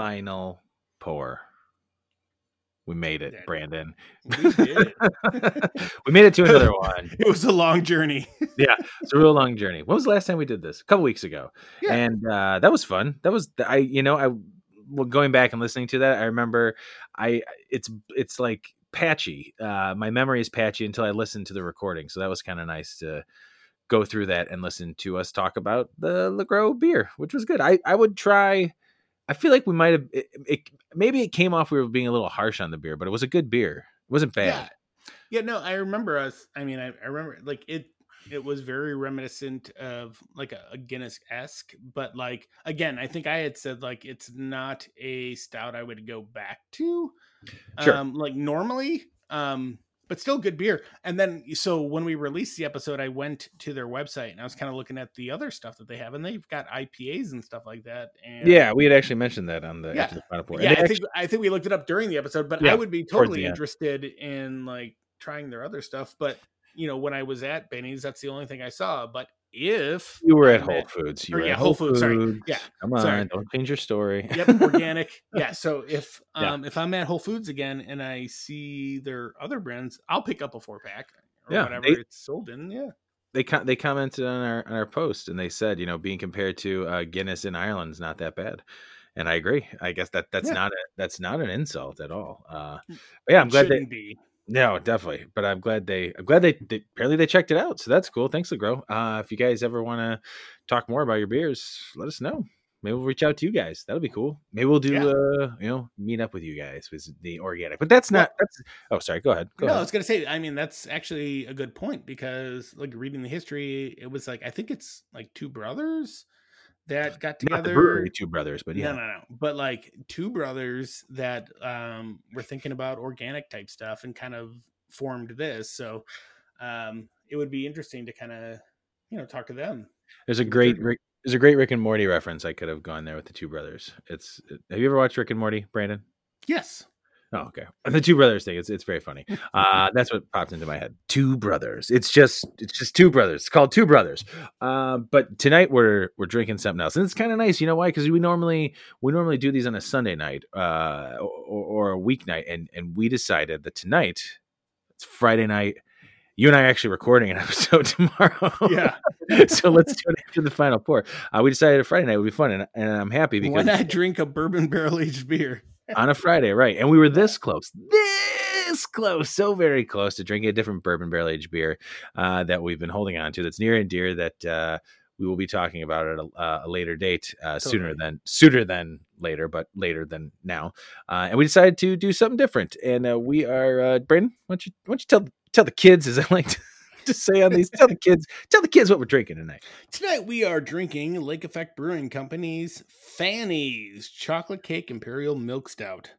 final pour, we made it, Brandon. We did. we made it to another one. it was a long journey. Yeah, it's a real long journey. When was the last time we did this? A couple weeks ago, Yeah. and uh, that was fun. That was I, you know, I well, going back and listening to that, I remember I it's it's like patchy. Uh, my memory is patchy until I listened to the recording, so that was kind of nice to go through that and listen to us talk about the Legros beer, which was good. I I would try. I feel like we might have it, it, maybe it came off we were being a little harsh on the beer, but it was a good beer. It wasn't bad. Yeah. Yeah, no, I remember us. I mean, I, I remember like it. It was very reminiscent of like a, a Guinness esque, but like again, I think I had said like it's not a stout I would go back to, Sure. um, like normally, um, but still good beer. And then so when we released the episode, I went to their website and I was kind of looking at the other stuff that they have, and they've got IPAs and stuff like that. And Yeah, we had actually mentioned that on the Yeah. the final. Yeah, I actually- think I think we looked it up during the episode, but Yeah, I would be totally interested in like trying their other stuff. But you know, when I was at Benny's, that's the only thing I saw. But if You were at Whole Foods. You were yeah, at Whole Whole Foods, sorry. Yeah, Come on, sorry. don't change your story. yep, organic, yeah. So if Yeah. um if I'm at Whole Foods again and I see their other brands, I'll pick up a four pack or Yeah, whatever they- it's sold in. Yeah, they com- they commented on our on our post and they said, you know, being compared to uh, Guinness in Ireland is not that bad. And I agree. I guess that that's Yeah. not a, that's not an insult at all. Uh, but yeah, I'm It glad they be. No definitely. But I'm glad they I'm glad they, they apparently they checked it out. So that's cool. Thanks, Legro. Uh, if you guys ever want to talk more about your beers, let us know. Maybe we'll reach out to you guys. That'll be cool. Maybe we'll do Yeah. uh you know meet up with you guys with the organic. But that's not that's oh sorry. Go ahead. Go no, I was gonna say. I mean, that's actually a good point because, like, reading the history, it was like I think it's like two brothers that got together. Not the brewery, two brothers, but yeah. no, no. no. But like two brothers that um, were thinking about organic type stuff and kind of formed this. So um, it would be interesting to kind of, you know, talk to them. There's a great. Rick, there's a great Rick and Morty reference I could have gone there with the two brothers. It's have you ever watched Rick and Morty, Brandon? Yes. Oh, okay. The two brothers thing. It's it's very funny. Uh, that's what popped into my head. Two brothers. It's just it's just two brothers. It's called Two Brothers. Uh, but tonight we're we're drinking something else, and it's kind of nice. You know why? Because we normally we normally do these on a Sunday night uh, or, or a weeknight, and and we decided that tonight it's Friday night. You and I are actually recording an episode tomorrow. Yeah. so let's do it after the final pour. Uh, we decided a Friday night would be fun, and, and I'm happy Why because not drink a bourbon barrel aged beer? On a Friday, right? And we were this close, this close, so very close to drinking a different bourbon barrel aged beer uh, that we've been holding on to. That's near and dear. That uh, we will be talking about at a, uh, a later date, uh, sooner than sooner than later, but later than now. Uh, and we decided to do something different. And uh, we are, uh, Brandon. Why don't you why don't you tell tell the kids, as I like to, to say on these, tell the kids, tell the kids what we're drinking tonight. Tonight we are drinking Lake Effect Brewing Company's Fanny's Chocolate Cake Imperial Milk Stout.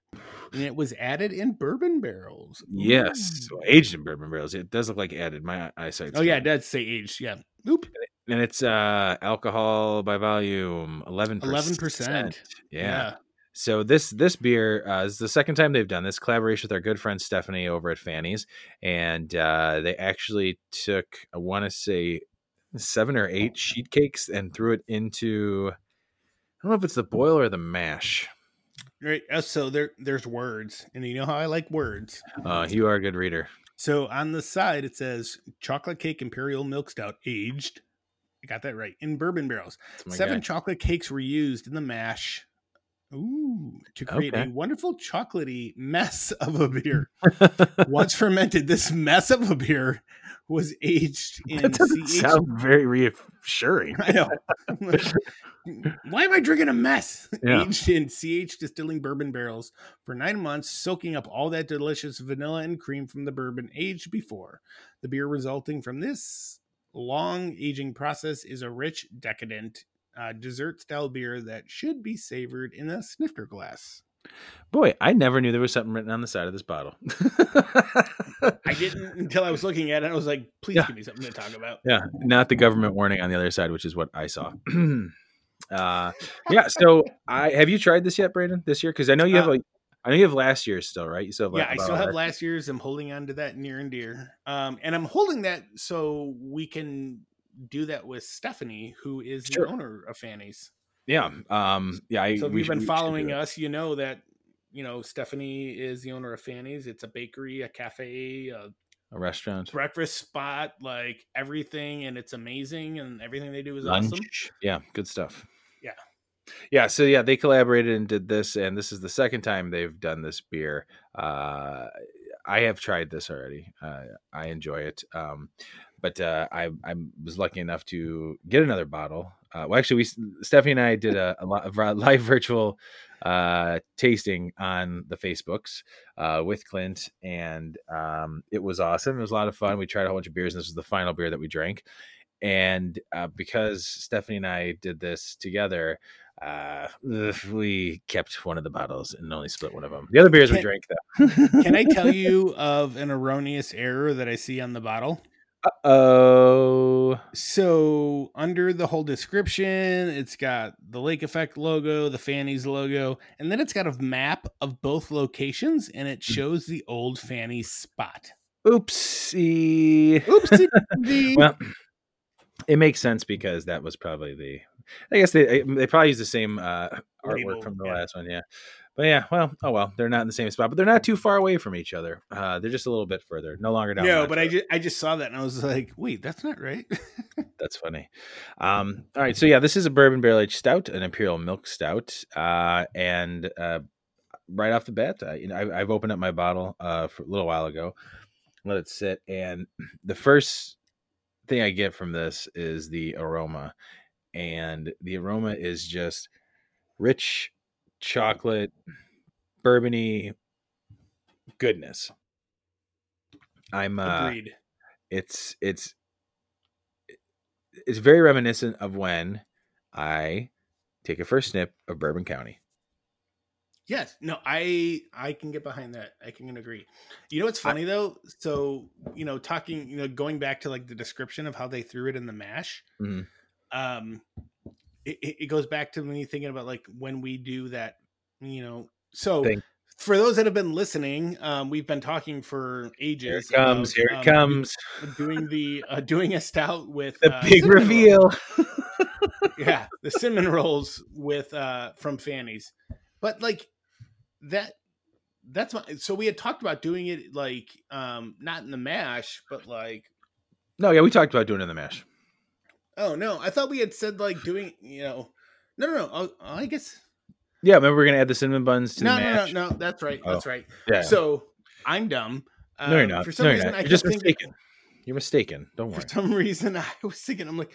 And it was added in bourbon barrels. Yes, well, aged in bourbon barrels. It does look like added. My eyesight. Oh yeah, it does say aged. Yeah. Oop. and it's uh alcohol by volume 11 11%. yeah. So this this beer uh, is the second time they've done this collaboration with our good friend stephanie over at fanny's and uh they actually took i want to say seven or eight sheet cakes and threw it into i don't know if it's the boil or the mash Right. uh, So there there's words. And you know how I like words. uh you are a good reader So on the side it says chocolate cake imperial milk stout aged. I got that right. In bourbon barrels. Seven guy. chocolate cakes were used in the mash. Ooh, to create Okay. a wonderful chocolatey mess of a beer. Once fermented, this mess of a beer was aged in that doesn't CH. sound very reassuring I know. Why am I drinking a mess? Yeah. Aged in CH distilling bourbon barrels for nine months, soaking up all that delicious vanilla and cream from the bourbon aged before. The beer resulting from this long aging process is a rich, decadent, uh, dessert style beer that should be savored in a snifter glass. boy i never knew there was something written on the side of this bottle I didn't until I was looking at it. I was like, please Yeah. give me something to talk about. Yeah, not the government warning on the other side, which is what I saw. Uh, yeah. So I have you tried this yet, Brandon? This year because I know you have Uh, a. I know you have last year's still, right? You still have yeah, I still have last year's. I'm holding on to that near and dear. Um, and I'm holding that so we can do that with Stephanie, who is Sure. the owner of Fanny's. Yeah. Um. Yeah. I, So if you've been should following us, you know that you know Stephanie is the owner of Fanny's. It's a bakery, a cafe, a a restaurant breakfast spot, like everything, and it's amazing, and everything they do is awesome. lunch. Yeah. Good stuff. Yeah. Yeah. So yeah, they collaborated and did this, and this is the second time they've done this beer. Uh, I have tried this already. Uh, I enjoy it. Um, but uh, I I was lucky enough to get another bottle. Uh, well, actually, we Stephanie and I did a, a a live virtual uh, tasting on the Facebooks uh, with Clint, and um, it was awesome. It was a lot of fun. We tried a whole bunch of beers, and this was the final beer that we drank. And uh, because Stephanie and I did this together, uh, we kept one of the bottles and only split one of them. The other beers we drank, though. Can I tell you of an erroneous error that I see on the bottle? Oh, So under the whole description, it's got the Lake Effect logo, the Fanny's logo, and then it's got a map of both locations, and it Hmm. shows the old Fanny's spot. oopsie. Oopsie. well, it makes sense because that was probably the. I guess they they probably use the same uh, artwork Label, from the yeah. last one, yeah. But yeah, well, oh well, they're not in the same spot, but they're not too far away from each other. Uh, they're just a little bit further, no longer down. no, but I just I just saw that and I was like, wait, that's not right. That's funny. Um, all right, so yeah, this is a bourbon barrel aged stout, an imperial milk stout, uh, and uh, right off the bat, uh, you know, I, I've opened up my bottle uh, for a little while ago, let it sit, and the first thing I get from this is the aroma, and the aroma is just rich chocolate, bourbony goodness. I'm uh, Agreed. it's it's it's very reminiscent of when I take a first snip of Bourbon County. Yes. No, I I can get behind that. I can agree. You know what's funny though? So, you know, talking, you know, going back to like the description of how they threw it in the mash. Mhm. Um it, it goes back to me thinking about like when we do that, you know. So Thing. for those that have been listening, um, we've been talking for ages. Here it comes, about, here it um, comes. Doing the uh, doing a stout with The uh, big reveal. yeah, the cinnamon rolls with uh from Fanny's. But like that that's my so we had talked about doing it like um not in the mash, but like no, yeah, we talked about doing it in the mash. Oh no, I thought we had said like doing you know no no no oh, I guess Yeah, remember we're gonna add the cinnamon buns to no the no no no that's right Oh, that's right. Yeah. So I'm dumb. no, you're Um, not. For some no, you're reason not. I You're just kept thinking- mistaken. You're mistaken. Don't worry. For some reason I was thinking I'm like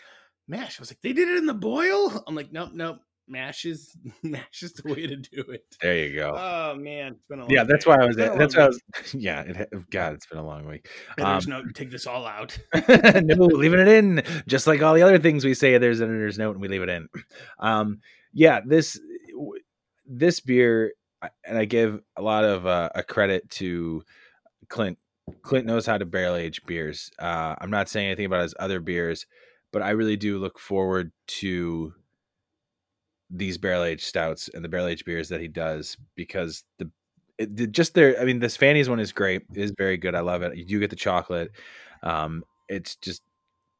mash. I was like they did it in the boil. I'm like nope nope. Mash is mash is the way to do it. There you go. Oh man, it's been a long yeah, that's day. why I was. It's been a That's why I was. Yeah, it, God, it's been a long week. Editor's Um, note, take this all out. no, leaving it in, just like all the other things we say. There's an editor's note, and we leave it in. Um, yeah, this this beer, and I give a lot of uh, a credit to Clint. Clint knows how to barrel age beers. Uh, I'm not saying anything about his other beers, but I really do look forward to these barrel aged stouts and the barrel aged beers that he does because the it, just there. I mean, this Fanny's one is great. It is very good. I love it. You do get the chocolate. Um, it's just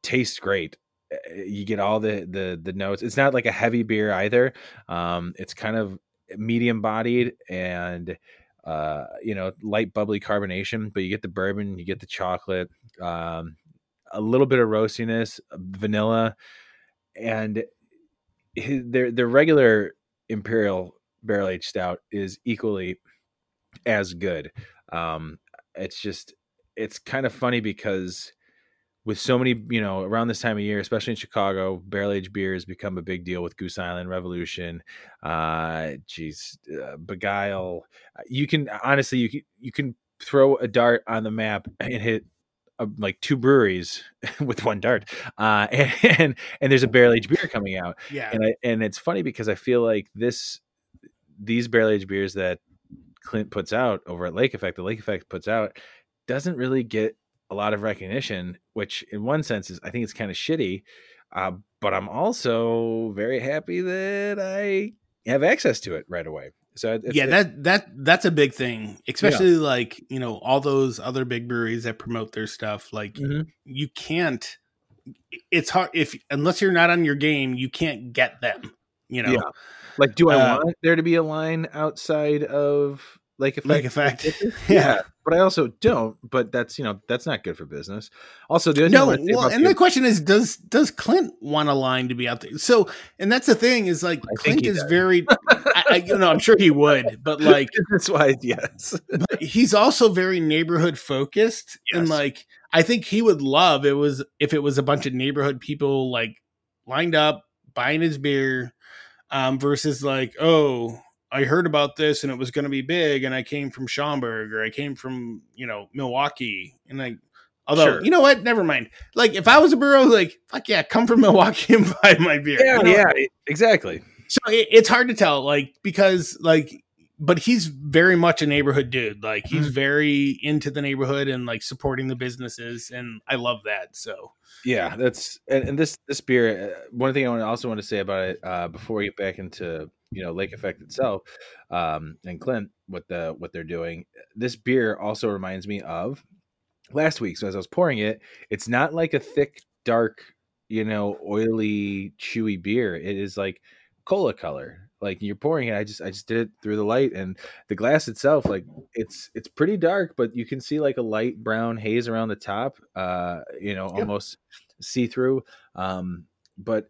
tastes great. Uh, You get all the the the notes. It's not like a heavy beer either. Um, it's kind of medium bodied and uh, you know light bubbly carbonation. But you get the bourbon, you get the chocolate, um, a little bit of roastiness, vanilla, and their their regular imperial barrel aged stout is equally as good. Um, it's just it's kind of funny because with so many, you know, around this time of year, especially in Chicago, barrel aged beers become a big deal with Goose Island Revolution. Uh, geez, uh, Begyle. You can honestly, you can, you can throw a dart on the map and hit uh, like two breweries with one dart. Uh, and, and and there's a barrel aged beer coming out Yeah. and I, and it's funny because I feel like this these barrel aged beers that Clint puts out over at Lake Effect, the Lake Effect puts out, doesn't really get a lot of recognition. Which in one sense is I think it's kind of shitty. Uh, but I'm also very happy that I have access to it right away. So yeah, that that that's a big thing, especially like you know all those other big breweries that promote their stuff. Like Mhm. you can't. It's hard if unless you're not on your game, you can't get them. You know, Yeah. like, do I Uh, want there to be a line outside of Lake Effect? Lake Effect. yeah, yeah. But I also don't. But that's you know that's not good for business. Also, the other No, well, and the- the question is, does does Clint want a line to be out there? So, and that's the thing is like I Clint is does. very, I, I, you know, I'm sure he would, but like business wise, yes. but he's also very neighborhood focused and like i think he would love it was if it was a bunch of neighborhood people like lined up buying his beer um versus like oh i heard about this and it was going to be big and i came from schaumburg or i came from you know milwaukee and like although Sure. you know what never mind like if i was a brewer like fuck yeah come from milwaukee and buy my beer Yeah, You know? yeah, exactly. so it, it's hard to tell like because like but he's very much a neighborhood dude like Mm-hmm. he's very into the neighborhood and like supporting the businesses and i love that so Yeah, that's and, and this this beer. uh, One thing I want to also want to say about it uh, before we get back into you know Lake Effect itself um, and Clint what the what they're doing. This beer also reminds me of last week. So as I was pouring it, it's not like a thick, dark, you know, oily, chewy beer. It is like cola color. Like you're pouring it, I just I just did it through the light, and the glass itself, like it's it's pretty dark, but you can see like a light brown haze around the top. Uh, you know, Yep. almost see through. Um, but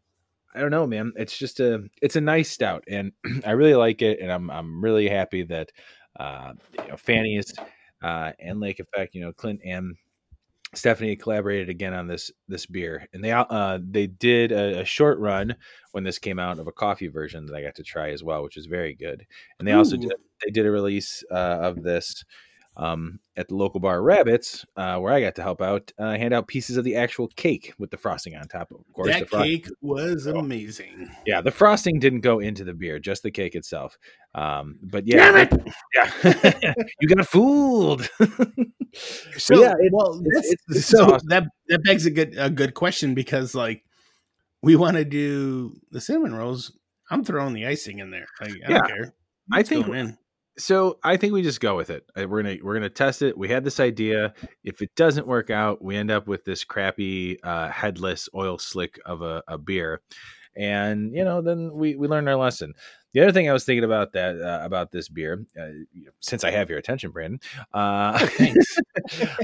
I don't know, man. It's just a it's a nice stout, and I really like it, and I'm I'm really happy that uh, you know, Fanny's uh, and Lake Effect, you know, Clint and Stephanie collaborated again on this this beer, and they uh they did a, a short run when this came out of a coffee version that I got to try as well, which was very good. And they also did they did a release uh, of this um, at the local bar Rabbits, uh, where I got to help out, uh, hand out pieces of the actual cake with the frosting on top. Of course, the that fro- cake was Oh. amazing yeah, the frosting didn't go into the beer, just the cake itself. Um, but yeah, it! yeah, you got fooled. so yeah, it- well it's- it's- so awesome. that that begs a good a good question because like we want to do the cinnamon rolls i'm throwing the icing in there like, i Yeah. don't care I think-. So I think we just go with it. We're gonna we're gonna test it. We had this idea. If it doesn't work out, we end up with this crappy uh, headless oil slick of a, a beer, and you know then we we learned our lesson. The other thing I was thinking about that uh, about this beer, uh, since I have your attention, Brandon, uh, Thanks.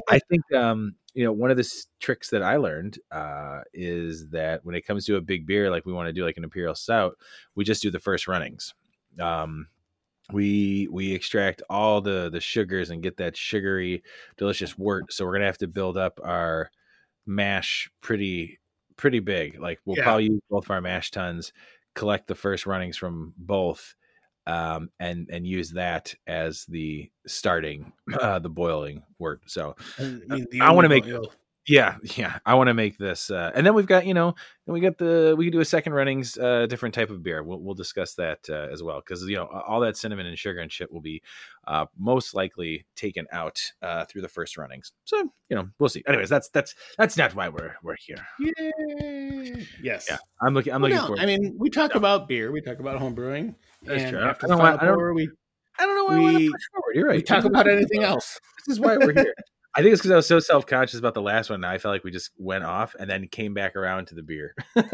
I think um, you know one of the s- tricks that I learned uh, is that when it comes to a big beer, like we want to do like an imperial stout, we just do the first runnings. Um, we we extract all the the sugars and get that sugary, delicious wort. So we're gonna have to build up our mash pretty pretty big. Like we'll Yeah. probably use both of our mash tuns, collect the first runnings from both, um, and and use that as the starting uh, the boiling wort. So I, mean, I wanna make- oil- yeah, yeah, I want to make this, uh, and then we've got you know, then we got the we can do a second runnings, uh, different type of beer. We'll we'll discuss that uh, as well because you know all that cinnamon and sugar and shit will be uh, most likely taken out uh, through the first runnings. So you know we'll see. Anyways, that's that's that's not why we're we're here. Yay. Yes. Yeah, I'm looking I'm Well, looking no, forward. I mean, we talk No. about beer, we talk about home brewing, That's true. after I don't want- I don't- we, I don't know why I want to we- push forward. You're right. we talk about anything else. This is why we're here. I think it's because I was so self conscious about the last one. Now I felt like we just went off and then came back around to the beer. but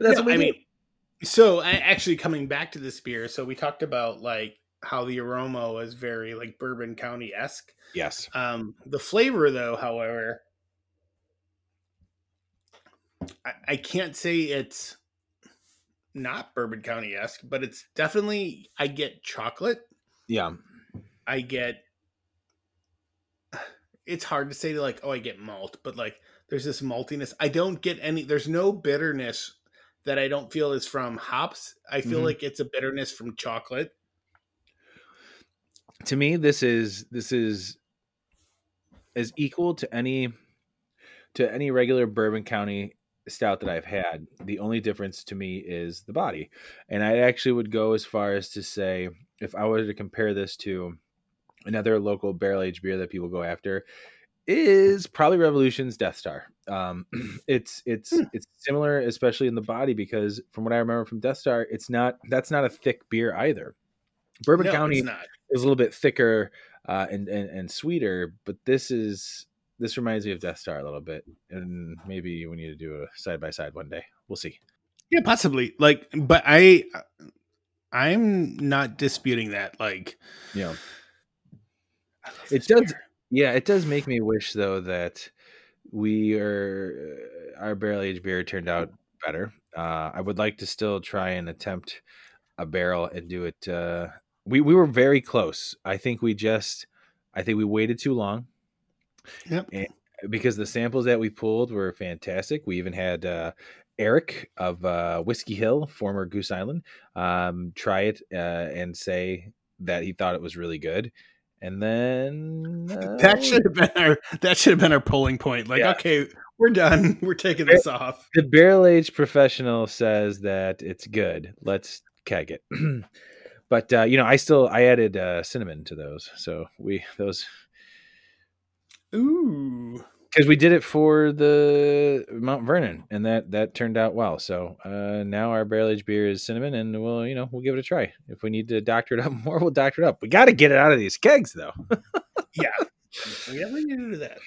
that's Yeah, what we I do. mean, so I, actually coming back to this beer, so we talked about like how the aroma was very like Bourbon County esque. yes. Um, the flavor, though, however, I, I can't say it's not Bourbon County esque, but it's definitely I get chocolate. Yeah. I get. It's hard to say like, oh, I get malt, but like, there's this maltiness. I don't get any. There's no bitterness that I don't feel is from hops. I feel Mhm. like it's a bitterness from chocolate. to me this is this is as equal to any to any regular bourbon county stout that i've had the only difference to me is the body and i actually would go as far as to say if i were to compare this to another local barrel aged beer that people go after is probably revolution's Deth's Tar Um, it's it's Hmm. it's similar, especially in the body, because from what I remember from Deth's Tar, it's not that's not a thick beer either. Bourbon No, County is a little bit thicker uh, and, and and sweeter, but this is this reminds me of Deth's Tar a little bit, and maybe we need to do a side by side one day. We'll see. Yeah, possibly. Like, but I, I'm not disputing that. Like, You know, I love It does- beer. yeah, it does make me wish though that we are uh, our barrel aged beer turned out better. Uh, I would like to still try and attempt a barrel and do it. Uh, we we were very close. I think we just, I think we waited too long. Yep. because the samples that we pulled were fantastic. We even had uh, Eric of uh, Whiskey Hill, former Goose Island, um, try it uh, and say that he thought it was really good. And then uh, That should have been our that should have been our polling point. Like, Yeah. okay, we're done. We're taking this off. the barrel aged professional says that it's good. Let's keg it. but uh, you know, I still I added uh, cinnamon to those, so we those Ooh. Because we did it for the Mount Vernon, and that that turned out well. So uh, now our barrel aged beer is cinnamon, and we'll you know we'll give it a try. If we need to doctor it up more, we'll doctor it up. We got to get it out of these kegs, though. Yeah. yeah, we need to do that.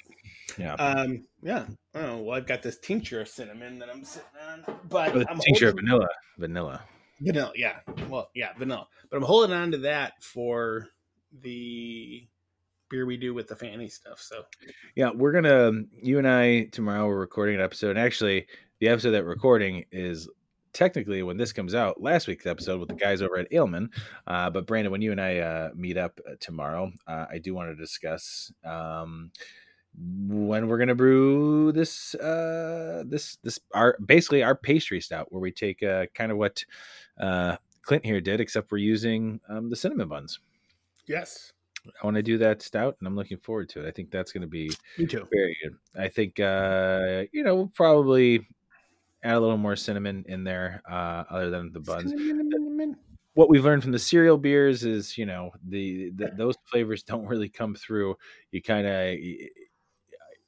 Yeah. Um, yeah. Oh, well, I've got this tincture of cinnamon that I'm sitting on, but With I'm tincture of holding- vanilla, vanilla. vanilla. Yeah. Well, yeah, vanilla. But I'm holding on to that for the beer we do with the fanny stuff. So Yeah, we're gonna you and I tomorrow we're recording an episode. And actually, the episode that we're recording is technically when this comes out last week's episode with the guys over at Aleman. Uh, but Brandon, when you and I uh, meet up uh, tomorrow, uh, I do want to discuss um, when we're gonna brew this uh, this this our basically our pastry stout where we take uh, kind of what uh, Clint here did, except we're using um, the cinnamon buns. yes, I want to do that stout, and I'm looking forward to it. I think that's going to be me too. very good. I think uh, you know we'll probably add a little more cinnamon in there, uh, other than the buns. Cinnamon. What we've learned from the cereal beers is, you know, the, the those flavors don't really come through. You kind of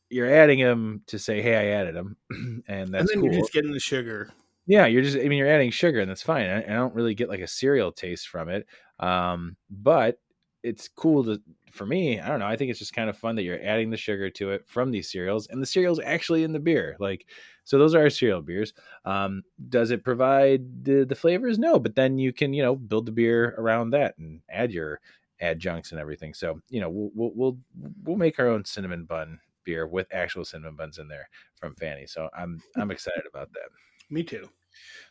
you're adding them to say, "Hey, I added them," and And that's then cool. you're just getting the sugar. Yeah, you're just. I mean, you're adding sugar, and that's fine. I, I don't really get like a cereal taste from it, um, but it's cool to for me. I don't know. I think it's just kind of fun that you're adding the sugar to it from these cereals, and the cereal's actually in the beer. Like, so those are our cereal beers. Um, does it provide the the flavors? No, but then you can you know build the beer around that and add your adjuncts and everything. So you know we'll we'll we'll, we'll make our own cinnamon bun beer with actual cinnamon buns in there from Fanny. So I'm I'm excited about that Me too.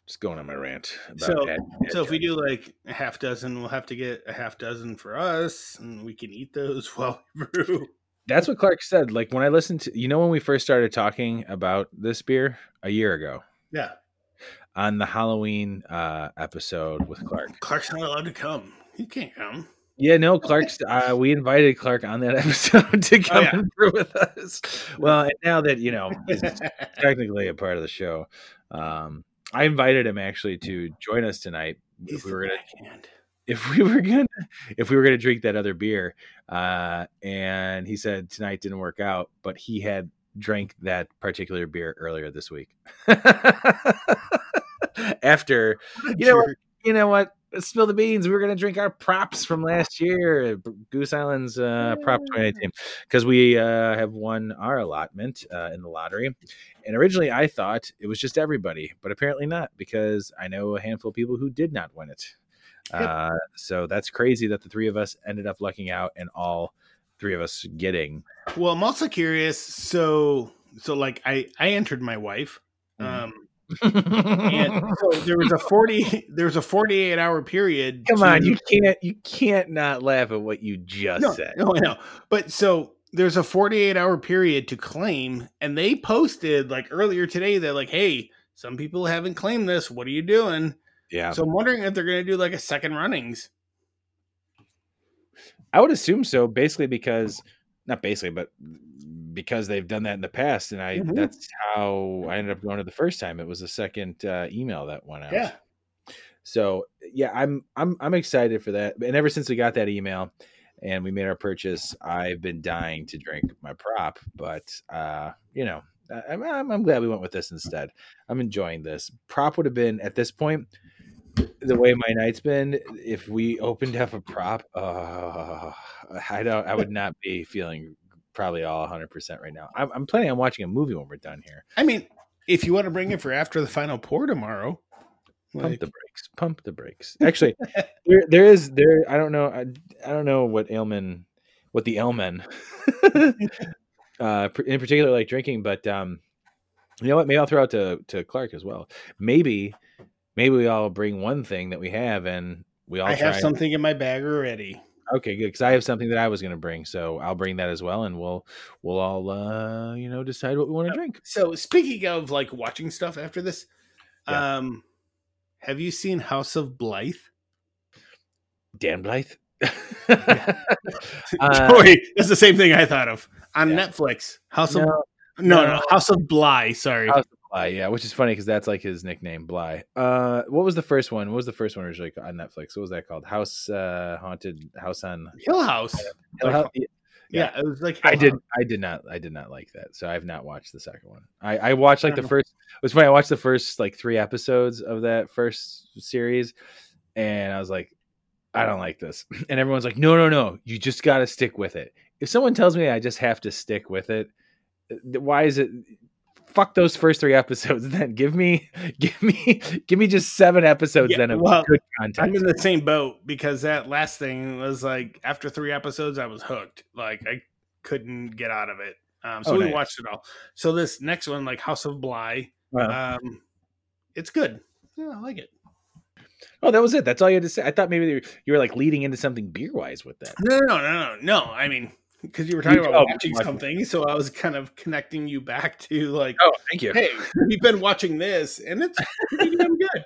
Just going on my rant. About So- ad- So if we do like a half dozen, we'll have to get a half dozen for us, and we can eat those while we brew. that's what Clark said. Like when I listened to, you know, when we first started talking about this beer a year ago Yeah, on the Halloween uh, episode with Clark. Clark's not allowed to come. He can't come. Yeah, no, Clark's. Uh, we invited Clark on that episode to come Oh, yeah. and brew with us. Well, and now that you know he's technically a part of the show, um, I invited him actually to join us tonight. He's If we were gonna backhand. if we were gonna if we were gonna drink that other beer uh and he said tonight didn't work out but he had drank that particular beer earlier this week after You know what? you know what Let's spill the beans we were gonna drink our props from last year goose island's uh prop 2018 because we uh have won our allotment uh in the lottery and originally i thought it was just everybody but apparently not because i know a handful of people who did not win it uh so that's crazy that the three of us ended up lucking out and all three of us getting Well, I'm also curious. So, so like I I entered my wife. Mhm. Um, and so there was a 40 there was a 48 hour period come to- on you can't you can't not laugh at what you just no, said no, I know. But so there's a 48 hour period to claim, and they posted like earlier today that like, hey, some people haven't claimed this. What are you doing? yeah So I'm wondering if they're going to do like a second runnings. I would assume so, basically because not basically, but because they've done that in the past, and I Mhm. that's how I ended up going to the first time. It was the second uh, email that went out. Yeah. So yeah, I'm I'm I'm excited for that. And ever since we got that email and we made our purchase, I've been dying to drink my prop. But uh, you know, I- I'm, I'm I'm glad we went with this instead. I'm enjoying this. Prop would have been at this point the way my night's been. If we opened up a prop, uh, I don't. I would not be feeling probably all 100 percent right now. I'm, I'm planning on watching a movie when we're done here. I mean, if you want to bring it for after the final pour tomorrow, Pump like, the brakes. Pump the brakes. Actually, there there is there. I don't know. I, I don't know what Aleman, what the Aleman, uh, in particular like drinking. But um, you know what? Maybe I'll throw out to to Clark as well. Maybe maybe we all bring one thing that we have and we all I have something in my bag already. Okay, good. Because I have something that I was going to bring, so I'll bring that as well, and we'll we'll all uh, you know decide what we want to drink. So speaking of like watching stuff after this, Yeah. um, have you seen House of Blythe? Dan Blythe. Uh, Uh, Joey, that's the same thing I thought of on Yeah. Netflix. House of no, no, no, no. House of Bly. Sorry, House Bly, yeah, which is funny because that's like his nickname, Bly. Uh, what was the first one? What was the first one originally on Netflix? What was that called? House uh, Haunted House on Hill House. Hill House? Yeah, it was like I did. I did not. I did not like that. So I've not watched the second one. I, I watched like the don't first. It was funny. I watched the first like three episodes of that first series, and I was like, I don't like this. And everyone's like, No, no, no. You just got to stick with it. If someone tells me I just have to stick with it, why is it? Fuck those first three episodes. Then give me, give me, give me just seven episodes. Yeah, then of well, good content. I'm in the same boat because that last thing was like after three episodes, I was hooked. Like I couldn't get out of it. Um, so Oh, we nice. watched it all. So this next one, like House of Bly, Uh, um, it's good. Yeah, I like it. oh, that was it. That's all you had to say. I thought maybe you were, you were like leading into something beer wise with that. No, no, no, no, no. I mean, because you were talking You- about oh, watching something, so I was kind of connecting you back to like, Oh, thank you. hey, we've been watching this, and it's pretty damn good.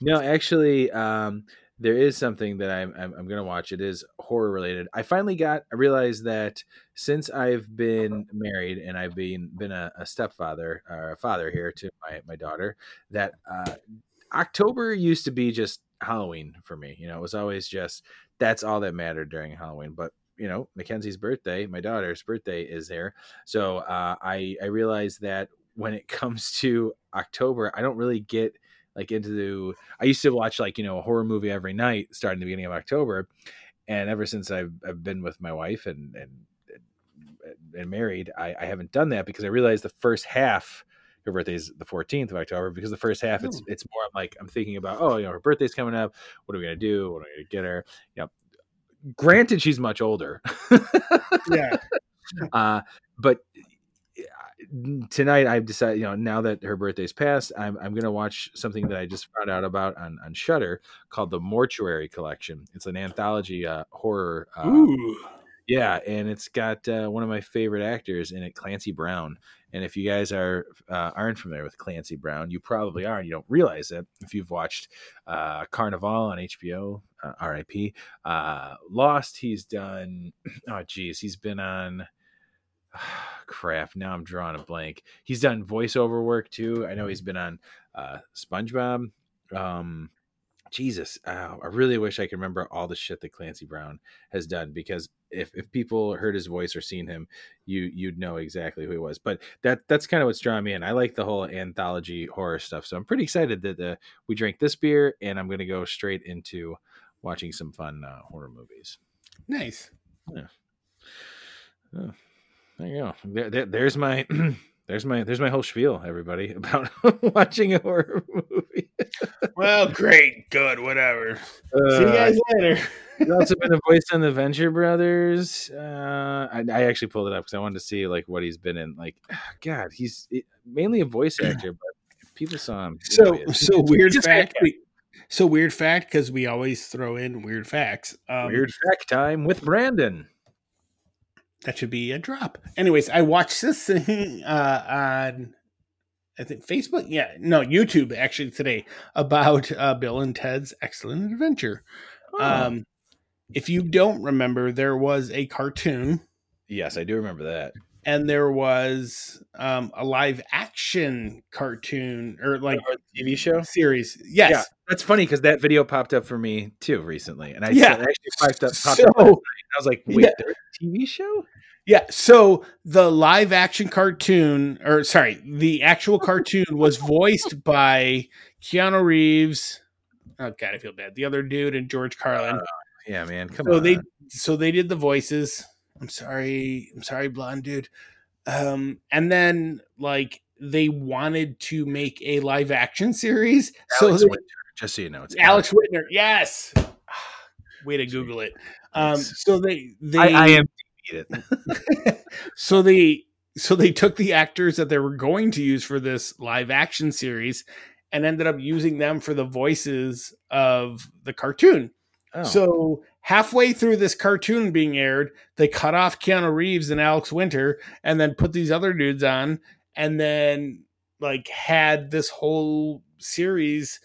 No, actually, um, there is something that I'm, I'm I'm gonna watch. It is horror related. I finally got. I realized that since I've been married and I've been been a, a stepfather or a father here to my my daughter, that uh, October used to be just Halloween for me. You know, it was always just that's all that mattered during Halloween. But you know, Mackenzie's birthday, my daughter's birthday is there, so uh, I I realized that when it comes to October, I don't really get like into the I used to watch like you know a horror movie every night starting the beginning of October, and ever since I've, I've been with my wife and and and married, I, I haven't done that because I realized the first half. Her birthday's the 14th of October because the first half it's it's more like I'm thinking about oh you know her birthday's coming up. What are we gonna do? What are we gonna get her? You know granted she's much older Yeah, uh, but tonight I've decided, you know, now that her birthday's passed, I'm I'm gonna watch something that I just found out about on on Shudder called the Mortuary Collection. It's an anthology uh, horror. Uh, ooh, yeah, and it's got uh, one of my favorite actors in it, Clancy Brown. And if you guys are uh, aren't familiar with Clancy Brown, you probably are, and you don't realize it if you've watched uh, Carnivale on HBO, uh, R.I.P. Uh, Lost. He's done. Oh, geez, he's been on. crap. Now I'm drawing a blank. He's done voiceover work too. I know he's been on uh, SpongeBob. Um, Jesus, oh, I really wish I could remember all the shit that Clancy Brown has done because if, if people heard his voice or seen him, you you'd know exactly who he was. But that that's kind of what's drawing me in. I like the whole anthology horror stuff, so I'm pretty excited that uh, we drank this beer, and I'm going to go straight into watching some fun uh, horror movies. nice. Oh, there you go. There, there- there's my there's my there's my whole spiel, everybody, about watching a horror movie. Well, great, good, whatever. See you Uh, guys later. He's also been a voice on the Venture Brothers. Uh, I, I actually pulled it up because I wanted to see like what he's been in. Like, God, he's mainly a voice actor, but people saw him. you know So, so weird fact. We, so weird fact because we always throw in weird facts. Um, Weird fact time with Brandon. That should be a drop. Anyways, I watched this thing uh, on, I think Facebook. Yeah, no, YouTube actually today about uh, Bill and Ted's Excellent Adventure. Oh. Um, if you don't remember, there was a cartoon yes, I do remember that. And there was um, a live action cartoon or like Or TV show. series. Yes. Yeah, that's funny because that video popped up for me too recently, and I Yeah. actually popped up. Popped So- up. I was like, "Wait, Yeah. there's a TV show?" Yeah, so the live action cartoon, or sorry, the actual cartoon was voiced by Keanu Reeves. Oh god, I feel bad. The other dude and George Carlin. Yeah, man. Come so on. they so they did the voices. I'm sorry, I'm sorry, blonde dude. Um, and then like they wanted to make a live action series. Alex so Winter, just so you know, it's Alex Winter, yes. Way to Google it. Um, Yes. so they they I, I am it. so they so they took the actors that they were going to use for this live action series and ended up using them for the voices of the cartoon. Oh. So halfway through this cartoon being aired, they cut off Keanu Reeves and Alex Winter and then put these other dudes on and then like had this whole series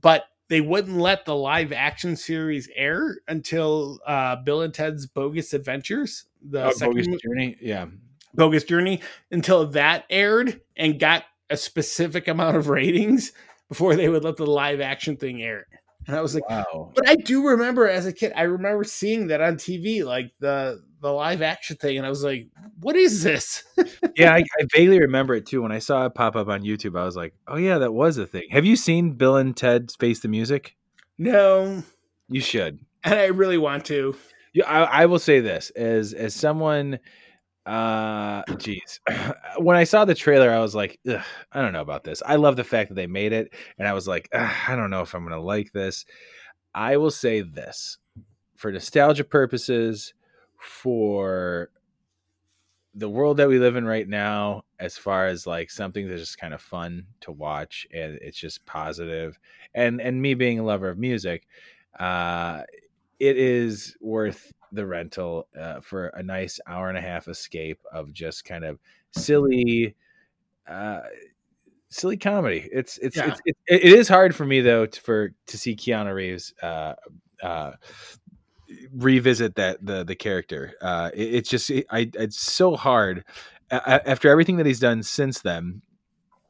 but they wouldn't let the live action series air until uh, Bill and Ted's Bogus Adventures, the Oh, second Bogus Journey. Yeah. Bogus Journey until that aired and got a specific amount of ratings before they would let the live action thing air. And I was like, Wow. but I do remember as a kid, I remember seeing that on TV, like the the live action thing, and I was like, what is this? yeah, I, I vaguely remember it too. When I saw it pop up on YouTube, I was like, "Oh yeah, that was a thing." Have you seen Bill and Ted's Face the Music? no, You should. and I really want to. Yeah, I, I will say this as as someone. Uh, geez, when I saw the trailer, I was like, I don't know about this. I love the fact that they made it, and I was like, I don't know if I'm gonna like this. I will say this for nostalgia purposes, for the world that we live in right now, as far as like something that's just kind of fun to watch and it's just positive, and and me being a lover of music, uh, it is worth the rental uh, for a nice hour and a half escape of just kind of silly. Uh, silly comedy. It's it's, Yeah. it's it, it is hard for me though to, for to see Keanu Reeves uh, uh, revisit that the the character. Uh, it, it's just it, I it's so hard A- after everything that he's done since then.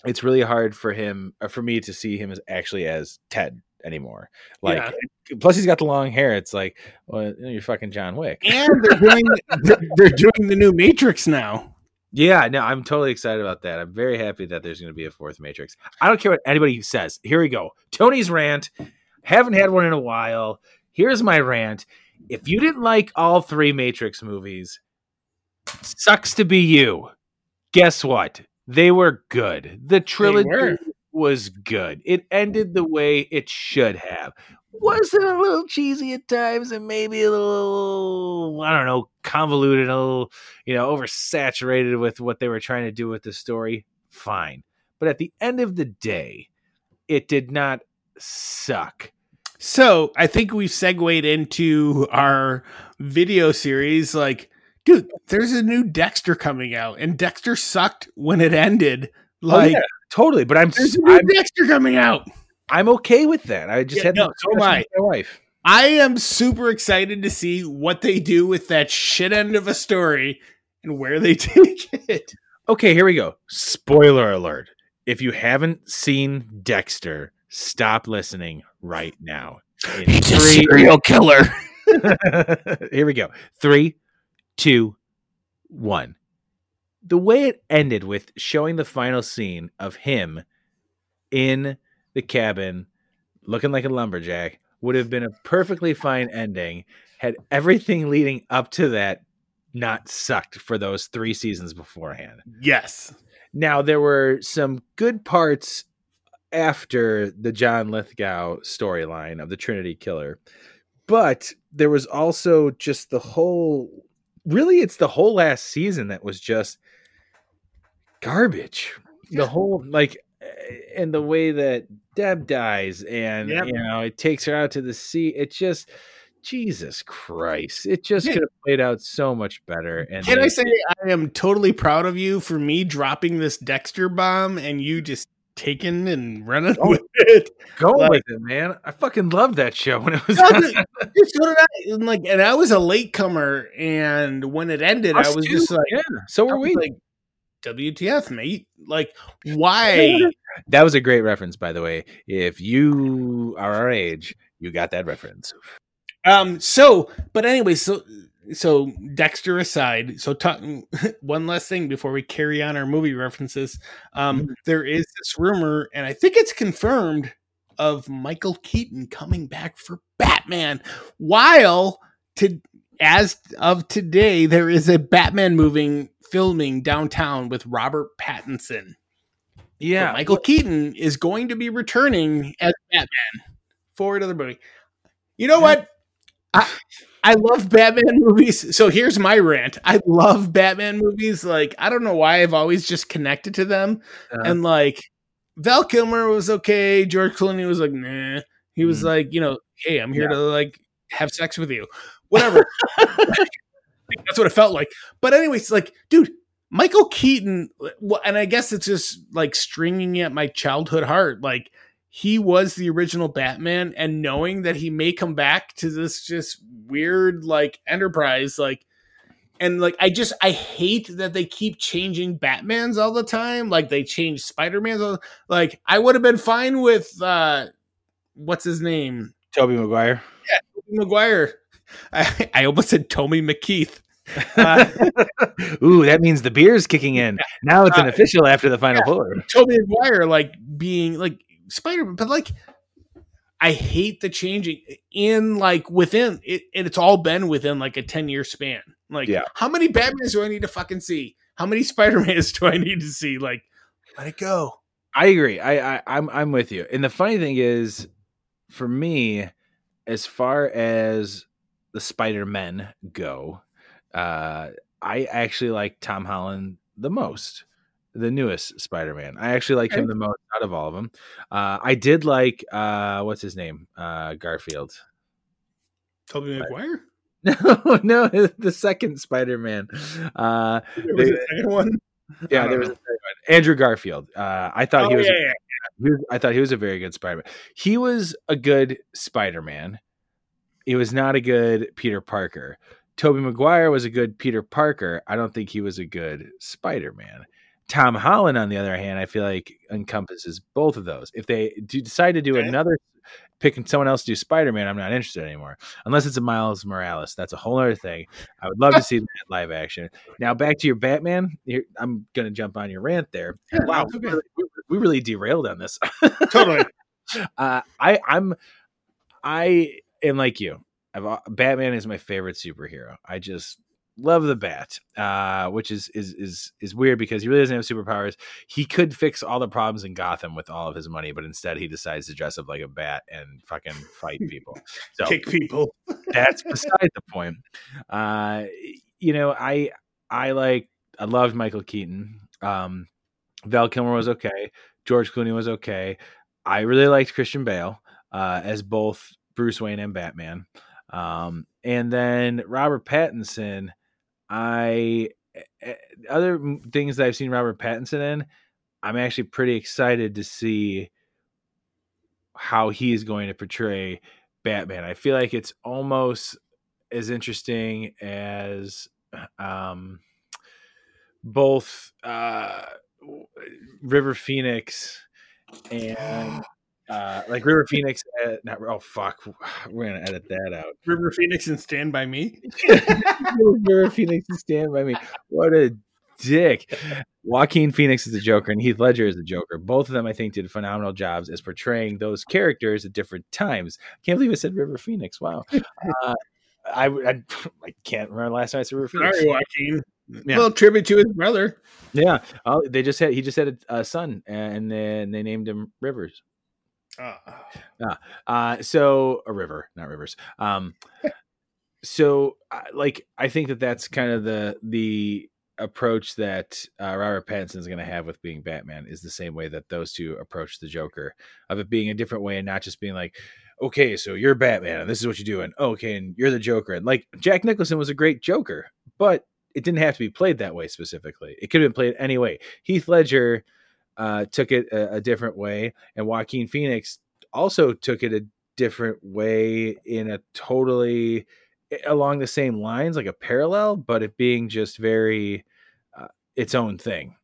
It's really hard for him uh, for me to see him as actually as Ted anymore. Like eh, plus he's got the long hair. It's like well you're fucking John Wick. And they're doing they're, they're doing the new Matrix now. Yeah, no, I'm totally excited about that. I'm very happy that there's going to be a fourth Matrix. I don't care what anybody says. Here we go. Tony's rant. Haven't had one in a while. Here's my rant. If you didn't like all three Matrix movies, sucks to be you. Guess what? They were good. The trilogy were. Was good. It ended the way it should have. Was it a little cheesy at times and maybe a little, I don't know, convoluted, a little, you know, oversaturated with what they were trying to do with the story? Fine. But at the end of the day, it did not suck. So I think we've segued into our video series. Like, dude, there's a new Dexter coming out, and Dexter sucked when it ended. Oh, like, oh, yeah, totally. But I'm, there's a new I'm Dexter coming out. I'm okay with that. I just Yeah, had no, to so am I. my wife. I am super excited to see what they do with that shit end of a story and where they take it. Okay, here we go. Spoiler alert. If you haven't seen Dexter, stop listening right now. In three- killer. here we go. Three, two, one. The way it ended with showing the final scene of him in the cabin looking like a lumberjack would have been a perfectly fine ending had everything leading up to that not sucked for those three seasons beforehand. Yes. Now there were some good parts after the John Lithgow storyline of the Trinity Killer, but there was also just the whole. Really, it's the whole last season that was just garbage. The whole like, eh, and the way that Deb dies, and Yep. you know, it takes her out to the sea. It just. Jesus Christ! It just Yeah. could have played out so much better. And Can they- I say I am totally proud of you for me dropping this Dexter bomb and you just taking and running Oh, with it? Go Like- with it, man. I fucking loved that show when it was No, on. dude, dude, so did I. And like, and I was a latecomer, and when it ended, I was too. just like, yeah, so were we. like, WTF, mate? Like, why? that was a great reference, by the way. If you are our age, you got that reference. Um. So, but anyway, so so Dexter aside, so talk, one last thing before we carry on our movie references. Um, Mhm. there is this rumor, and I think it's confirmed, of Michael Keaton coming back for Batman. While to as of today, there is a Batman moving filming downtown with Robert Pattinson. But Yeah, Michael Keaton is going to be returning as Batman for another movie. You know what? I I love Batman movies. So here's my rant. I love Batman movies. Like I don't know why I've always just connected to them. Uh, And like Val Kilmer was okay. George Clooney was like, nah. He was Mm. like, you know, hey, I'm here Yeah. to like have sex with you. Whatever. That's what it felt like. But anyways, like, dude, Michael Keaton, and I guess it's just like stringing at my childhood heart. Like, he was the original Batman, and knowing that he may come back to this just weird like enterprise, like, and like I just I hate that they keep changing Batmans all the time. Like they change Spider Man's. all- Like I would have been fine with uh, what's his name, Tobey Maguire. Yeah, Tobey Maguire. I, I almost said Tommy McKeith. Uh, Ooh, that means the beer's kicking in. Now it's an Uh, official after the final yeah. four. Tobey Maguire like being like Spider Man, but like I hate the changing in like within it, and it's all been within like a 10 year span. Like, Yeah. how many Batmans do I need to fucking see? How many Spider Mans do I need to see? Like, let it go. I agree. I, I I'm I'm with you. And the funny thing is, for me, as far as the Spider Men go, uh, I actually like Tom Holland the most, the newest Spider Man. I actually like him the most out of all of them. Uh, I did like uh, what's his name, uh, Garfield. Tobey Maguire? No, no, the second Spider Man. Uh, There was They- a second one. yeah, there was a third one. Andrew Garfield. Uh, I thought Oh, he was. yeah, yeah. he was- I thought he was a very good Spider-Man. He was a good Spider-Man. He was not a good Peter Parker. Tobey Maguire was a good Peter Parker. I don't think he was a good Spider-Man. Tom Holland, on the other hand, I feel like encompasses both of those. If they do decide to do Okay. another, picking someone else to do Spider-Man, I'm not interested anymore. Unless it's a Miles Morales, that's a whole other thing. I would love to see that live action. Now back to your Batman. I'm gonna jump on your rant there. Yeah, wow, it's we really, we really derailed on this. Totally. uh, I I'm I am like you. I've, Batman is my favorite superhero. I just love the bat, uh, which is is is is weird because he really doesn't have superpowers. He could fix all the problems in Gotham with all of his money, but instead he decides to dress up like a bat and fucking fight people. So Kick people. that's beside the point. Uh, you know, I I like I loved Michael Keaton. Um, Val Kilmer was okay. George Clooney was okay. I really liked Christian Bale uh, as both Bruce Wayne and Batman. Um, and then Robert Pattinson. I eh, other things that I've seen Robert Pattinson in. I'm actually pretty excited to see how he is going to portray Batman. I feel like it's almost as interesting as um, both uh, River Phoenix and uh, like River Phoenix. Uh, not oh fuck, we're gonna edit that out. River Phoenix and Stand By Me. River Phoenix and Stand by Me. What a dick. Joaquin Phoenix is the Joker and Heath Ledger is the Joker. Both of them, I think, did phenomenal jobs as portraying those characters at different times. Can't believe I said River Phoenix. Wow. Uh, I, I, I can't remember last time I said River Phoenix. Sorry, Joaquin. Yeah. Little tribute to his brother. Yeah. Oh, they just had he just had a, a son and then they named him Rivers. Uh, Uh, so a river, not rivers. Um, so like I think that that's kind of the the approach that uh, Robert Pattinson is going to have with being Batman is the same way that those two approach the Joker of it being a different way and not just being like, okay, so you're Batman and this is what you do, and oh, okay, and you're the Joker, and like Jack Nicholson was a great Joker, but it didn't have to be played that way specifically. It could have been played any way. Heath Ledger uh, took it a, a different way, and Joaquin Phoenix also took it a different way in a totally along the same lines, like a parallel, but it being just very uh, its own thing.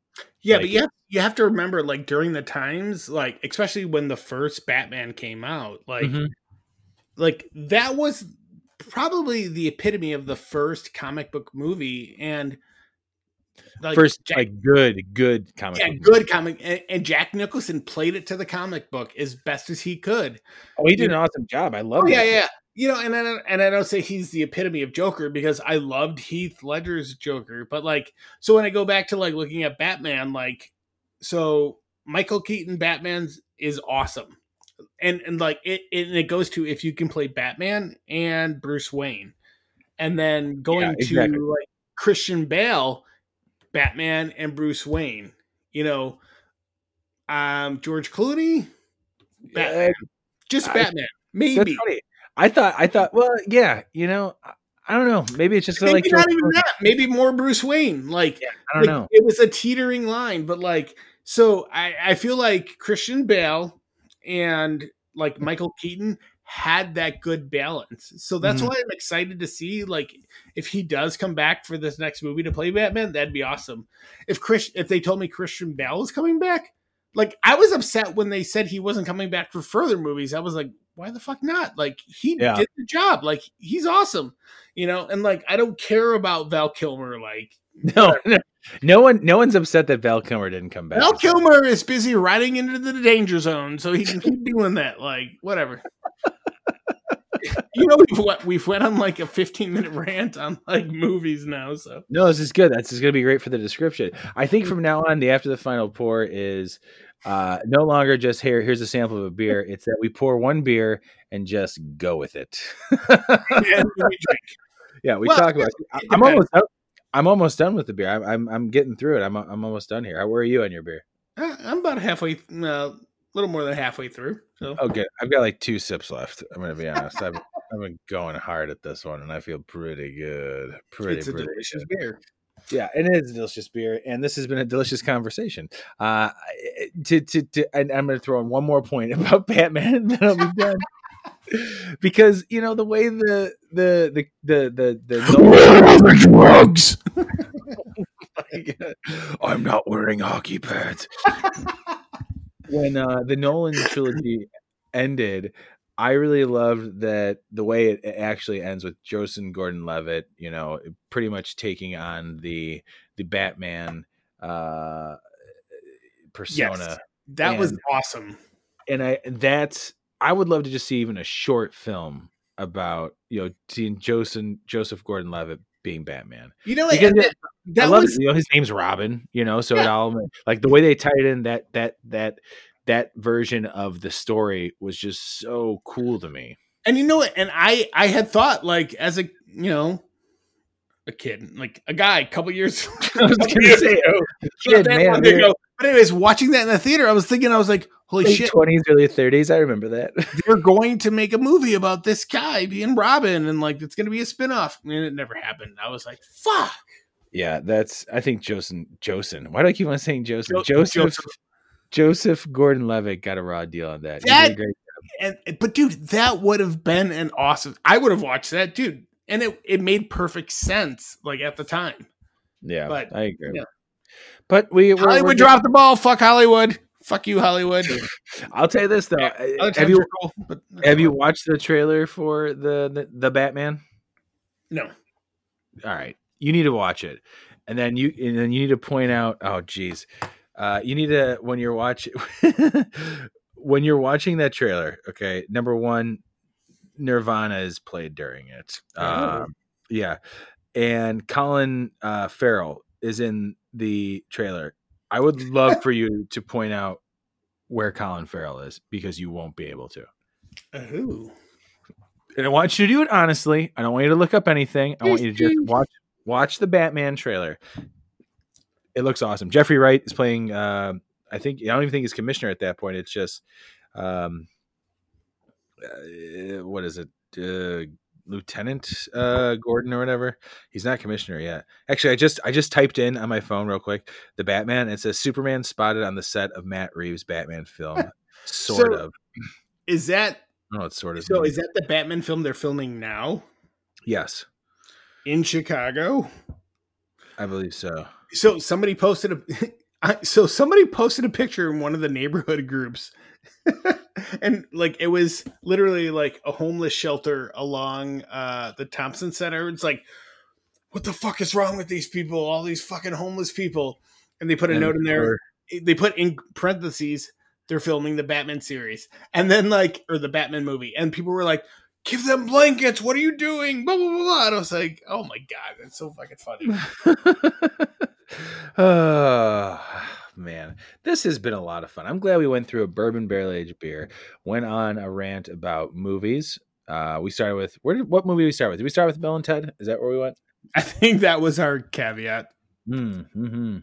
Yeah, Like- but you have, you have to remember, like during the times, like especially when the first Batman came out, like Mhm. like that was probably the epitome of the first comic book movie and like, First, Jack- like good, good comic. yeah, good comic, and, and Jack Nicholson played it to the comic book as best as he could. Oh, he did an awesome job. I oh, love. Oh yeah, yeah. You know, and I don't- and I don't say he's the epitome of Joker because I loved Heath Ledger's Joker, but like, so when I go back to like looking at Batman, like, so Michael Keaton Batman's is awesome, and and like it and it goes to if you can play Batman and Bruce Wayne, and then going Yeah, exactly. to like Christian Bale, Batman and Bruce Wayne, you know, um, George Clooney, Batman. Yeah, just I- Batman, maybe. I thought. I thought. Well, yeah. You know, I, I don't know. Maybe it's just maybe like not even that. Maybe more Bruce Wayne. Like, I don't like, know. It was a teetering line, but like, so I, I feel like Christian Bale and like Michael Keaton had that good balance. So that's Mhm. why I'm excited to see like if he does come back for this next movie to play Batman, that'd be awesome. If Chris, if they told me Christian Bale was coming back, like I was upset when they said he wasn't coming back for further movies. I was like, why the fuck not? Like he Yeah. did the job. Like he's awesome, you know. And like I don't care about Val Kilmer. Like No, no, no one. No one's upset that Val Kilmer didn't come back. Val Kilmer is busy riding into the danger zone, so he can keep doing that. Like whatever. you know we've went, we've went on like a 15 minute rant on like movies now. So No, this is good. That's is going to be great for the description. I think from now on, the after the final pour is uh, no longer just here. Here's a sample of a beer. It's that we pour one beer and just go with it. and we yeah, we Well, talk about. It. I'm almost. Done. I'm almost done with the beer. I'm. I'm, I'm getting through it. I'm. I'm almost done here. Where are you on your beer? Uh, I'm about halfway, uh, little more than halfway through. So Oh, good. I've got like two sips left. I'm going to be honest. I've, I've been going hard at this one, and I feel pretty good. Pretty, good. it's a pretty delicious good. beer. Yeah, and it is a delicious beer, and this has been a delicious conversation. Uh, to to, to and I'm going to throw in one more point about Batman, and then I'll be done. because you know the way the the the the the, the drugs. I'm not wearing hockey pads. When uh, the Nolan trilogy ended, I really loved that the way it actually ends with Joseph Gordon-Levitt, you know, pretty much taking on the the Batman uh, persona, Yes. That was awesome. and I that's I would love to just see even a short film about you know seeing Joseph Joseph Gordon-Levitt being Batman. You know, Because it- that, I love was it. You know, his name's Robin. You know, so it all like the way they tied in that that that that version of the story was just so cool to me. and you know and i i had thought like as a you know a kid like a guy a couple years I was gonna say, kid, man, long we're ago. But anyways watching that in the theater i was thinking i was like holy late shit twenties, early thirties. I remember that. they're going to make a movie about this guy being robin and like it's gonna be a spin-off and it never happened i was like fuck yeah, that's. I think Joseph. Joseph. Why do I keep on saying Joseph? Jo- Joseph. Joseph. Joseph Gordon-Levitt got a raw deal on that. That- and but dude that would have been an awesome i would have watched that dude and it, it made perfect sense like at the time yeah, but, I agree. yeah. But we we're, hollywood we're dropped the ball. Fuck hollywood. Fuck you hollywood. I'll tell you this though. Yeah, have you cool, but have you watched the trailer for the the, the Batman? no. All right. You need to watch it. And then you and then you need to point out oh geez. Uh you need to when you're watching when you're watching that trailer okay number one nirvana is played during it. Oh. um yeah. And colin uh farrell is in the trailer i would love for you to point out where colin farrell is because you won't be able to Ooh. and I want you to do it honestly. I don't want you to look up anything. I want you to just watch watch the Batman trailer. It looks awesome. Jeffrey Wright is playing. Uh, I think I don't even think he's commissioner at that point. It's just um, uh, what is it, uh, Lieutenant uh, Gordon or whatever. He's not commissioner yet. Actually, I just I just typed in on my phone real quick the Batman. It says Superman spotted on the set of Matt Reeves' Batman film. Sort So- of. Is that No, it's sort of. so? Is that the Batman film they're filming now yes, in Chicago? I believe so. So somebody posted a. I, so somebody posted a picture in one of the neighborhood groups and like it was literally like a homeless shelter along uh the thompson center. It's like what the fuck is wrong with these people? All these fucking homeless people. And they put a And note in there. they put in parentheses they're filming the batman series. And then like or the batman movie. And people were like give them blankets. What are you doing? Blah blah blah, blah. and i was like oh my god. That's so fucking funny. oh man this has been a lot of fun. I'm glad we went through a bourbon barrel aged beer went on a rant about movies. Uh we started with where did what movie did we start with? Did we start with bill and ted? Is that where we went? I think that was our caveat. Mm-hmm.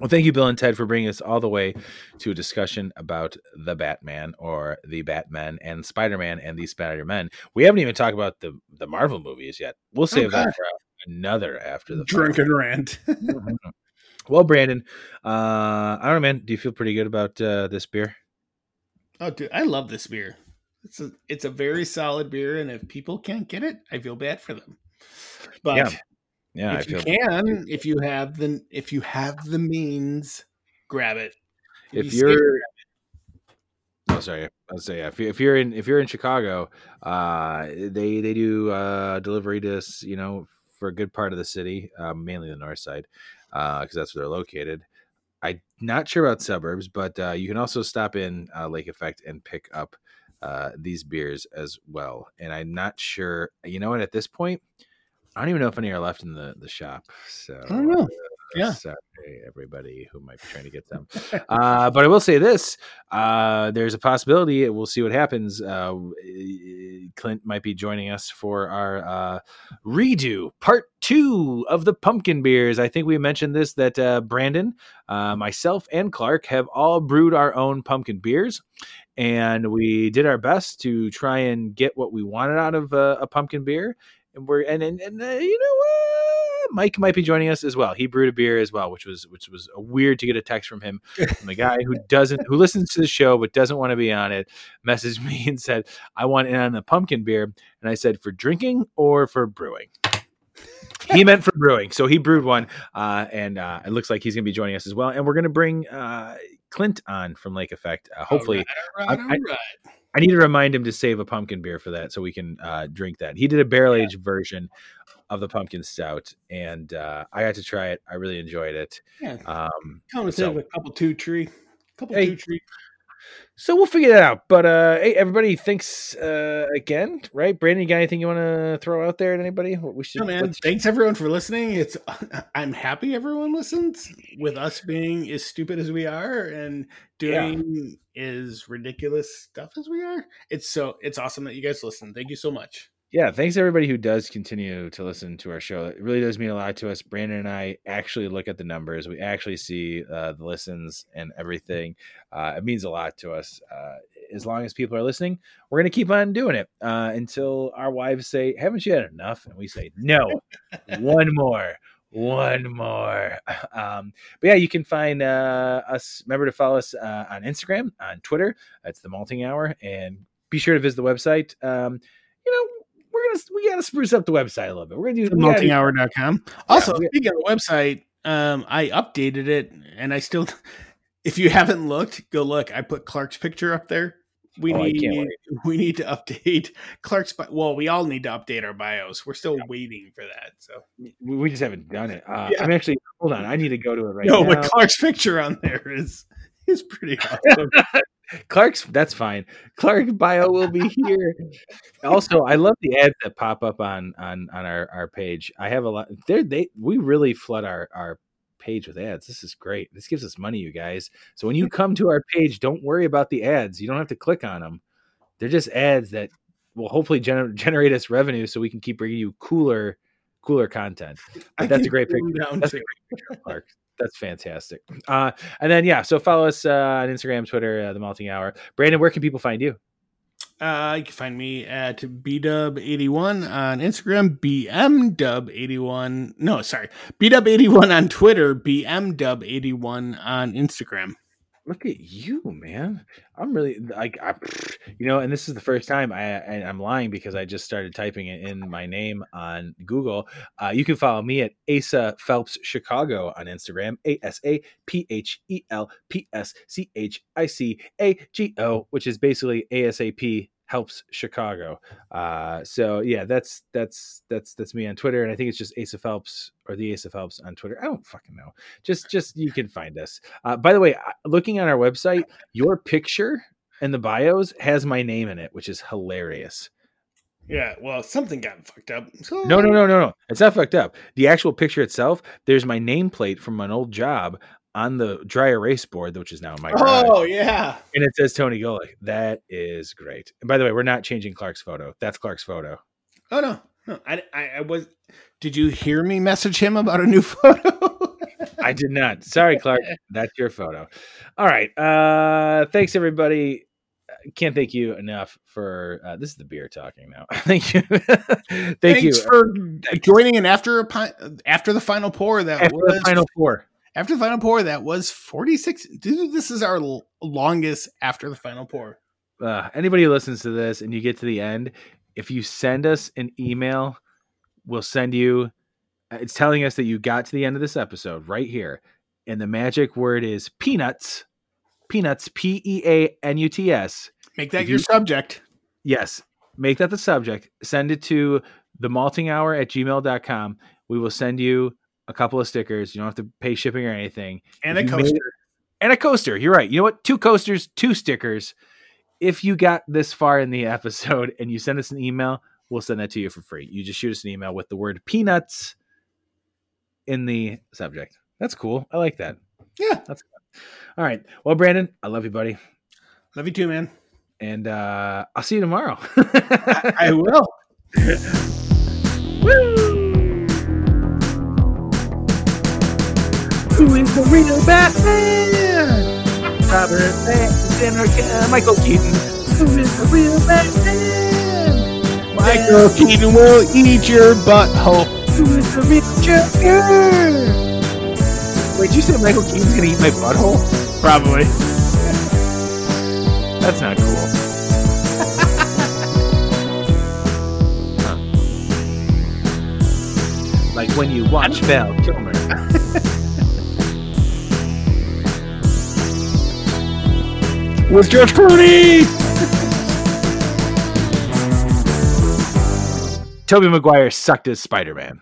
well thank you bill and ted for bringing us all the way to a discussion about the batman or the batman and spider-man and the spider-men we haven't even talked about the the marvel movies yet. We'll save God. that for another after the drunken rant. Mhm. Well, Brandon, uh, I don't know, man. Do you feel pretty good about uh, this beer? Oh, dude, I love this beer. It's a it's a very solid beer, and if people can't get it, I feel bad for them. But Yeah, Yeah, if I you can, if you have the if you have the means, grab it. If You you're, oh, sorry, I was say if, you, if you're in if you're in Chicago, uh, they they do uh, delivery to you know for a good part of the city, uh, mainly the north side, because that's where they're located. I'm not sure about suburbs, but uh, you can also stop in uh, Lake Effect and pick up uh, these beers as well. And I'm not sure. You know what? At this point, I don't even know if any are left in the the shop. So I don't know. Uh, Yeah. sorry everybody who might be trying to get them. uh, but I will say this: uh, there's a possibility. We'll see what happens. Uh, Clint might be joining us for our uh, redo part two of the pumpkin beers. I think we mentioned this that uh, Brandon, uh, myself, and Clark have all brewed our own pumpkin beers. And we did our best to try and get what we wanted out of uh, a pumpkin beer. And we're and and, and uh, you know what? Mike might be joining us as well. He brewed a beer as well, which was which was weird to get a text from him from a guy who doesn't who listens to the show but doesn't want to be on it. Messaged me and said, "I want in on the pumpkin beer," and I said, "For drinking or for brewing?" he meant for brewing, so he brewed one, uh, and uh, it looks like he's going to be joining us as well. And we're going to bring uh, Clint on from Lake Effect. Uh, hopefully, All right, all I- right, all right. I need to remind him to save a pumpkin beer for that so we can uh, drink that. He did a barrel aged version of the pumpkin stout, and uh, I got to try it. I really enjoyed it. Yeah. Um, Come so- save a couple two tree, couple Hey, two tree. so we'll figure that out. But uh, hey, everybody, thanks uh, again, right? Brandon, you got anything you want to throw out there at anybody? What we should, Yeah, man. Thanks everyone for listening. It's I'm happy everyone listens with us being as stupid as we are and doing as ridiculous stuff as we are. It's so it's awesome that you guys listen. Thank you so much. yeah, thanks everybody who does continue to listen to our show. It really does mean a lot to us. Brandon and I actually look at the numbers. We actually see uh, the listens and everything. Uh, it means a lot to us. Uh, as long as people are listening, we're going to keep on doing it uh, until our wives say, "Haven't you had enough?" And we say, "No, one more." One more. Um, but yeah, you can find uh, us. Remember to follow us uh, on Instagram, on Twitter. That's the Malting Hour, and be sure to visit the website. Um, you know, we're gonna we gotta spruce up the website a little bit. We're gonna do do- Maltinghour.com. Also, we- speaking of the website, um, I updated it and I still if you haven't looked, go look. I put Clark's picture up there. We Oh, need we need to update Clark's bi- well, we all need to update our bios. We're still waiting for that. So we, we just haven't done it. Uh, Yeah. I'm actually hold on. I need to go to it right no, now. No, but Clark's picture on there is is pretty awesome. Clark's that's fine. Clark bio will be here. also, I love the ads that pop up on on on our our page. I have a lot. There they we really flood our our page with ads. This is great. This gives us money, you guys. So when you come to our page, don't worry about the ads. You don't have to click on them. They're just ads that will hopefully gener- generate us revenue, so we can keep bringing you cooler cooler content. But that's a great Down That's a great picture, Clark. That's fantastic. Uh, and then yeah, so follow us uh, on Instagram, Twitter, uh, the Malting Hour. Brandon, where can people find you? Uh, you can find me at bdub81 on Instagram, bmdub81. No, sorry, bdub81 on Twitter, bmdub81 on Instagram. Look at you, man. I'm really like, I, you know, and this is the first time I, I am lying because I just started typing it in my name on Google. Uh, you can follow me at Asa Phelps Chicago on Instagram, A S A P H E L P S C H I C A G O, which is basically ASAP helps Chicago. Uh, so yeah, that's that's that's that's me on Twitter, and I think it's just Ace of Phelps or the Ace of Phelps on Twitter. I don't fucking know. Just just you can find us. Uh, by the way, looking on our website, your picture and the bios has my name in it, which is hilarious. Yeah, well, something got fucked up. So... No, no, no, no, no. It's not fucked up. The actual picture itself, there's my nameplate from an old job on the dry erase board, which is now my garage. Oh yeah, and it says Tony Golick. That is great. And by the way, we're not changing Clark's photo. That's Clark's photo. Oh no, no, I, I, I was. Did you hear me message him about a new photo? I did not. Sorry, Clark. That's your photo. All right. Uh Thanks, everybody. Can't thank you enough for uh, this is the beer talking now. thank you, thank Thanks you for joining in after a pi- after the final pour. That after was the final four. After the final pour, that was 46. Dude, this is our l- longest after the final pour. Uh, anybody who listens to this and you get to the end, if you send us an email, we'll send you. uh, It's telling us that you got to the end of this episode right here, and the magic word is peanuts. Peanuts. P E A N U T S. Make that If your you- subject. Yes. Make that the subject. Send it to the malting hour at gmail.com. We will send you a couple of stickers. You don't have to pay shipping or anything. And a If made- coaster. and a coaster. You're right. You know what? Two coasters, two stickers. If you got this far in the episode and you send us an email, we'll send that to you for free. You just shoot us an email with the word peanuts in the subject. That's cool. I like that. Yeah. That's good. All right. Well, Brandon, I love you, buddy. Love you too, man. And uh, I'll see you tomorrow. I will. Who is the real Batman? Robert Pattinson or uh, Michael Keaton? Who is the real Batman? Michael Keaton will eat your butthole. Who is the real Joker? Wait, did you say Michael Keaton's gonna eat my butthole? Probably. That's not cool. Huh. Like when you watch Val Kilmer. With George Clooney. Tobey Maguire sucked as Spider Man.